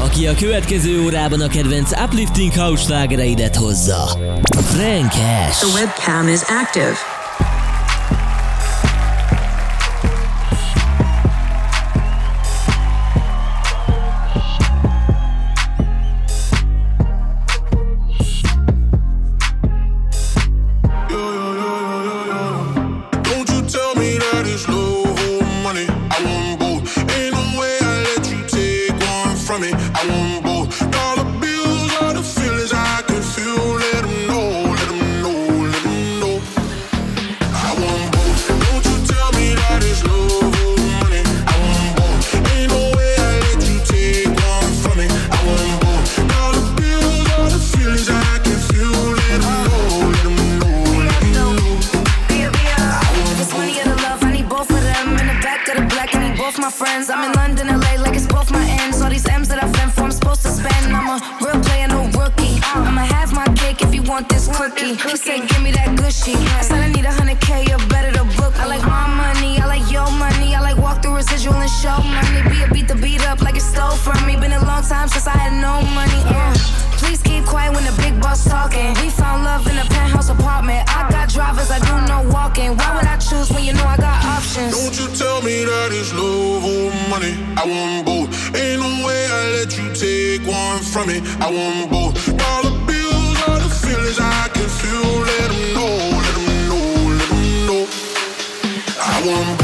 aki a következő órában a kedvenc uplifting house slágereidet hozza. Frank The webcam is active. money, I want both. Ain't no way I let you take one from me, I want both. All the bills, all the feelings I can feel, let them know, let them know, let them know. I want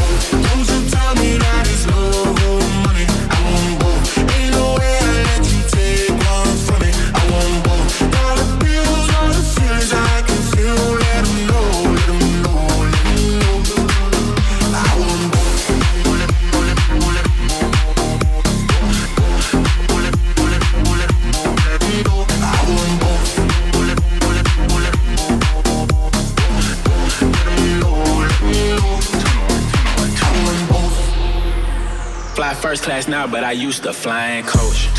I used to fly flying coach.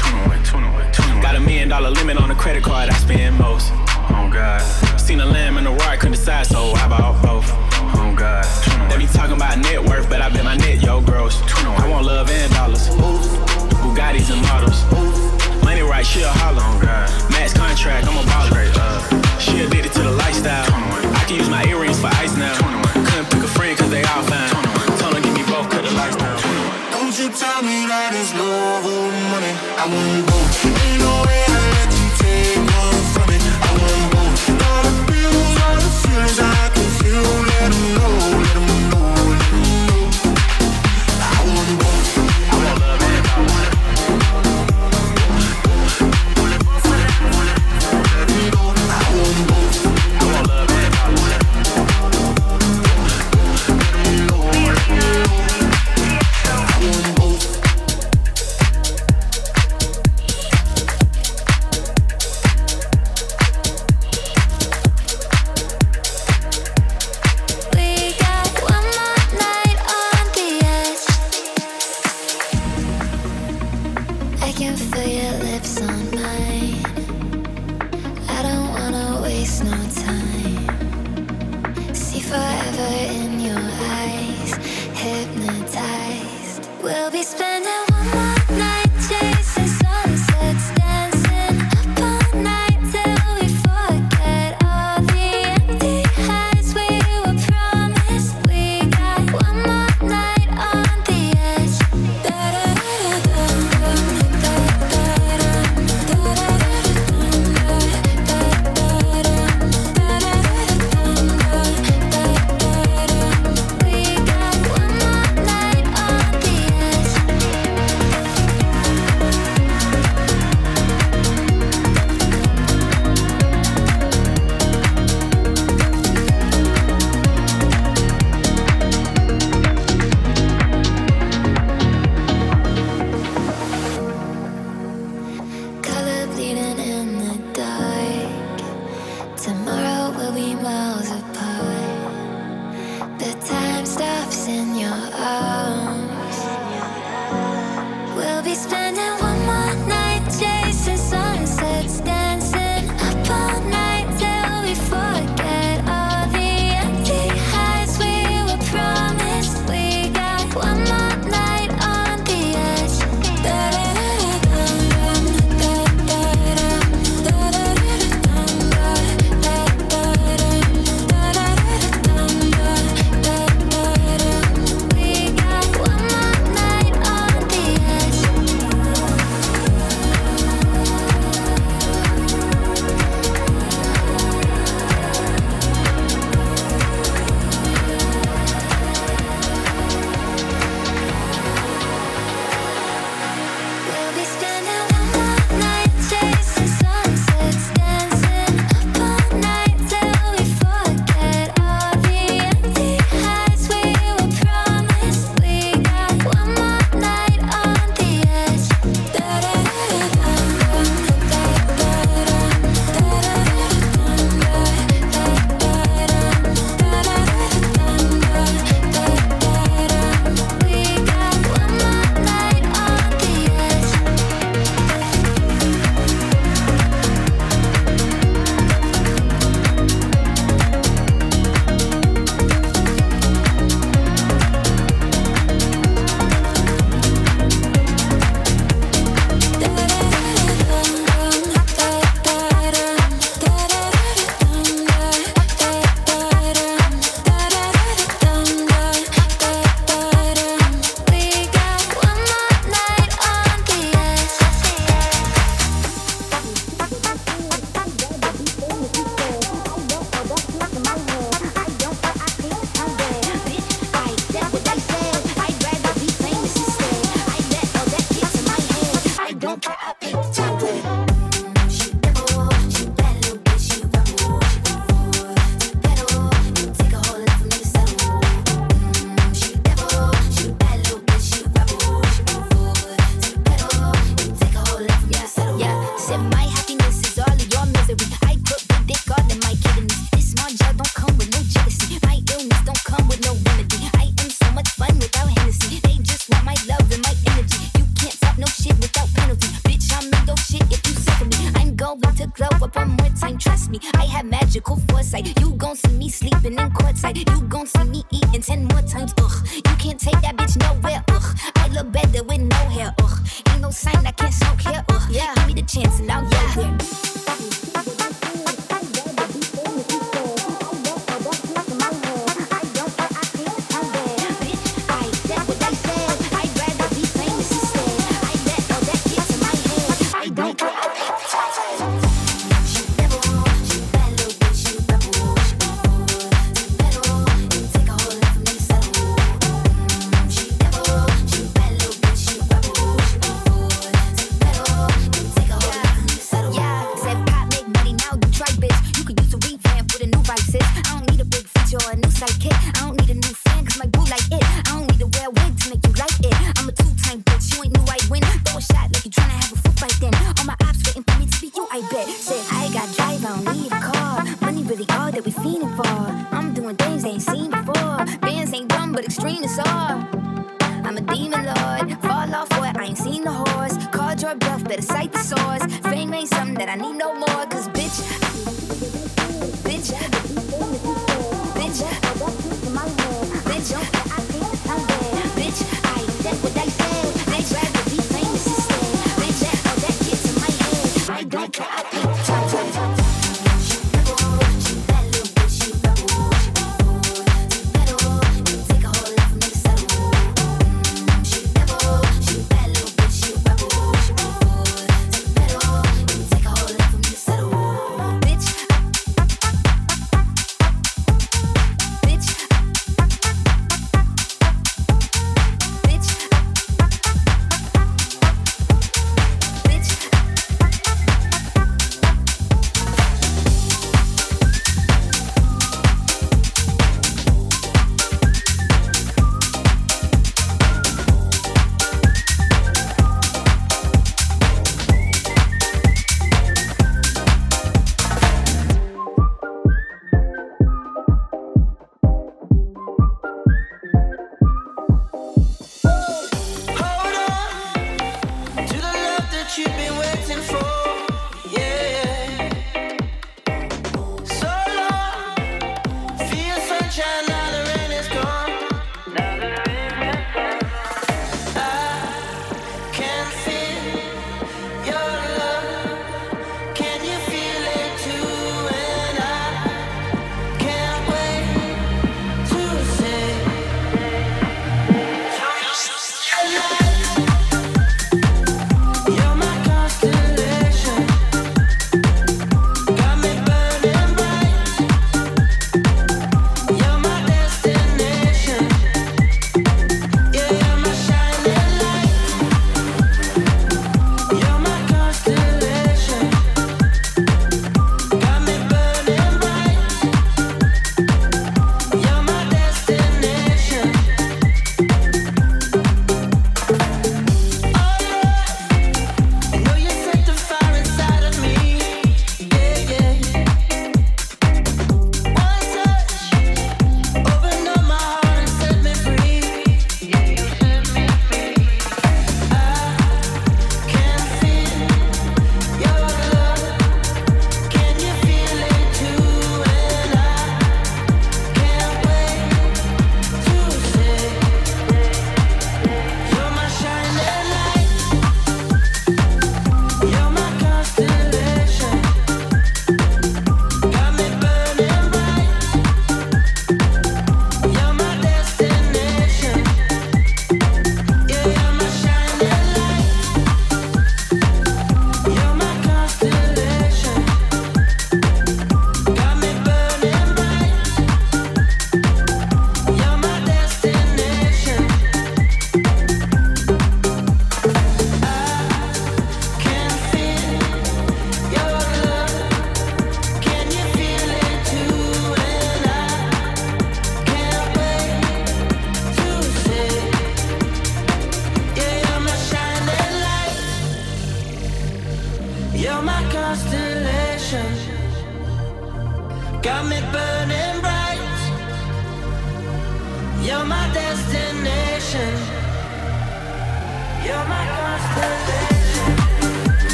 Got a million dollar limit on a credit card I spend most. Oh God. Seen a lamb and a roar, couldn't decide, so I bought both. Oh God. They be talking about net worth, but I have magical foresight. You gon' see me sleeping in courtside. You gon' see me eating ten more times. Ugh, you can't take that bitch nowhere. Ugh, I look better with no hair. Ugh, ain't no sign I can't smoke here. Ugh, yeah. give me the chance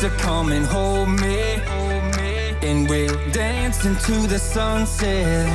to come and hold me, and we'll dance into the sunset.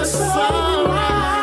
the sunrise.